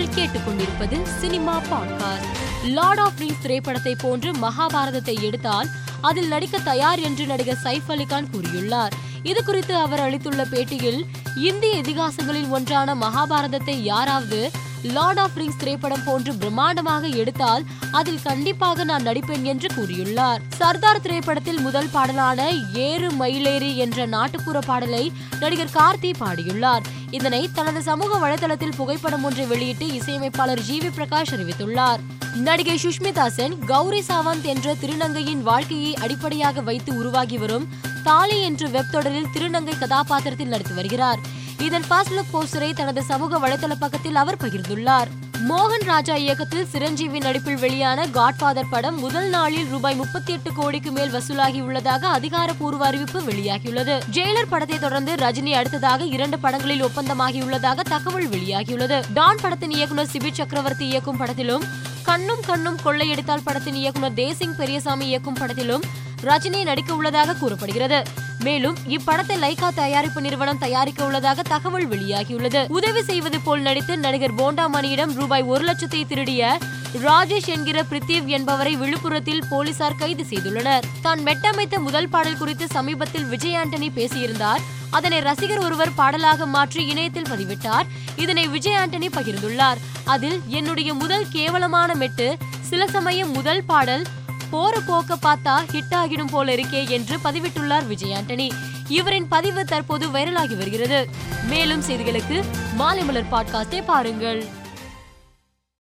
நீங்கள் கேட்டுக்கொண்டிருப்பது cinema podcast. Lord of rings திரைப்படத்தை போன்று மகாபாரதத்தை எடுத்தால் அதில் நடிக்க தயார் என்று நடிகர் சைஃப் அலிகான் கூறியுள்ளார். இது குறித்து அவர் அளித்துள்ள பேட்டியில் இந்திய இதிகாசங்களில் ஒன்றான மகாபாரதத்தை யாராவது லார்ட் ஆஃப் ரிங்ஸ் திரைப்படம் போன்று பிரம்மாண்டமாக எடுத்தால் அதில் கண்டிப்பாக நான் நடிப்பேன் என்று கூறியுள்ளார். சர்தார் திரைப்படத்தில் முதல் பாடலான ஏறு மயிலேறி என்ற நாட்டுப்புற பாடலை நடிகர் கார்த்தி பாடியுள்ளார். இதனை தனது சமூக வலைதளத்தில் புகைப்படம் ஒன்றை வெளியிட்டு இசையமைப்பாளர் ஜி வி பிரகாஷ் அறிவித்துள்ளார். நடிகை சுஷ்மிதா சென் கௌரி சாவந்த் என்ற திருநங்கையின் வாழ்க்கையை அடிப்படையாக வைத்து உருவாகி வரும் தாலி என்ற வெப் தொடரில் திருநங்கை கதாபாத்திரத்தில் நடித்து வருகிறார். இதன் ஃபர்ஸ்ட் லுக் போஸ்டரை தனது சமூக வலைதள பக்கத்தில் அவர் பகிர்ந்துள்ளார். மோகன் ராஜா இயக்கத்தில் சிரஞ்சீவி நடிப்பில் வெளியான காட்ஃபாதர் படம் முதல் நாளில் ரூபாய் முப்பத்தி எட்டு கோடிக்கு மேல் வசூலாகி உள்ளதாக அதிகாரப்பூர்வ அறிவிப்பு வெளியாகியுள்ளது. ஜெயிலர் படத்தை தொடர்ந்து ரஜினி அடுத்ததாக இரண்டு படங்களில் ஒப்பந்தமாகியுள்ளதாக தகவல் வெளியாகியுள்ளது. டான் படத்தின் இயக்குனர் சிபி சக்கரவர்த்தி இயக்கும் படத்திலும் கண்ணும் கண்ணும் கொள்ளையடித்தால் படத்தின் இயக்குனர் தேசிங் பெரியசாமி இயக்கும் படத்திலும் ரஜினி நடிக்க உள்ளதாக கூறப்படுகிறது. மேலும் இப்படத்தை லைகா தயாரிப்பு நிறுவனம் தயாரிக்க உள்ளதாக தகவல் வெளியாகியுள்ளது. உதவி செய்வது போல் நடித்து நடிகர் போண்டாமணியிடம் ரூபாய் ஒரு லட்சத்தை திருடிய ராஜேஷ் என்கிற பிரித்திவ் என்பவரை விழுப்புரத்தில் போலீசார் கைது செய்துள்ளனர். தான் மெட்டமைத்த முதல் பாடல் குறித்து சமீபத்தில் விஜய் ஆண்டனி பேசியிருந்தார். அதனை ரசிகர் ஒருவர் பாடலாக மாற்றி இணையத்தில் பதிவிட்டார். இதனை விஜய் ஆண்டனி பகிர்ந்துள்ளார். அதில் என்னுடைய முதல் கேவலமான மெட்டு சில சமயம் முதல் பாடல் போற போக்க பார்த்தா ஹிட் ஆகிடும் போல இருக்கே என்று பதிவிட்டுள்ளார் விஜய் ஆண்டனி. இவரின் பதிவு தற்போது வைரலாகி வருகிறது. மேலும் செய்திகளுக்கு மாலை மலர் பாட்காஸ்டை பாருங்கள்.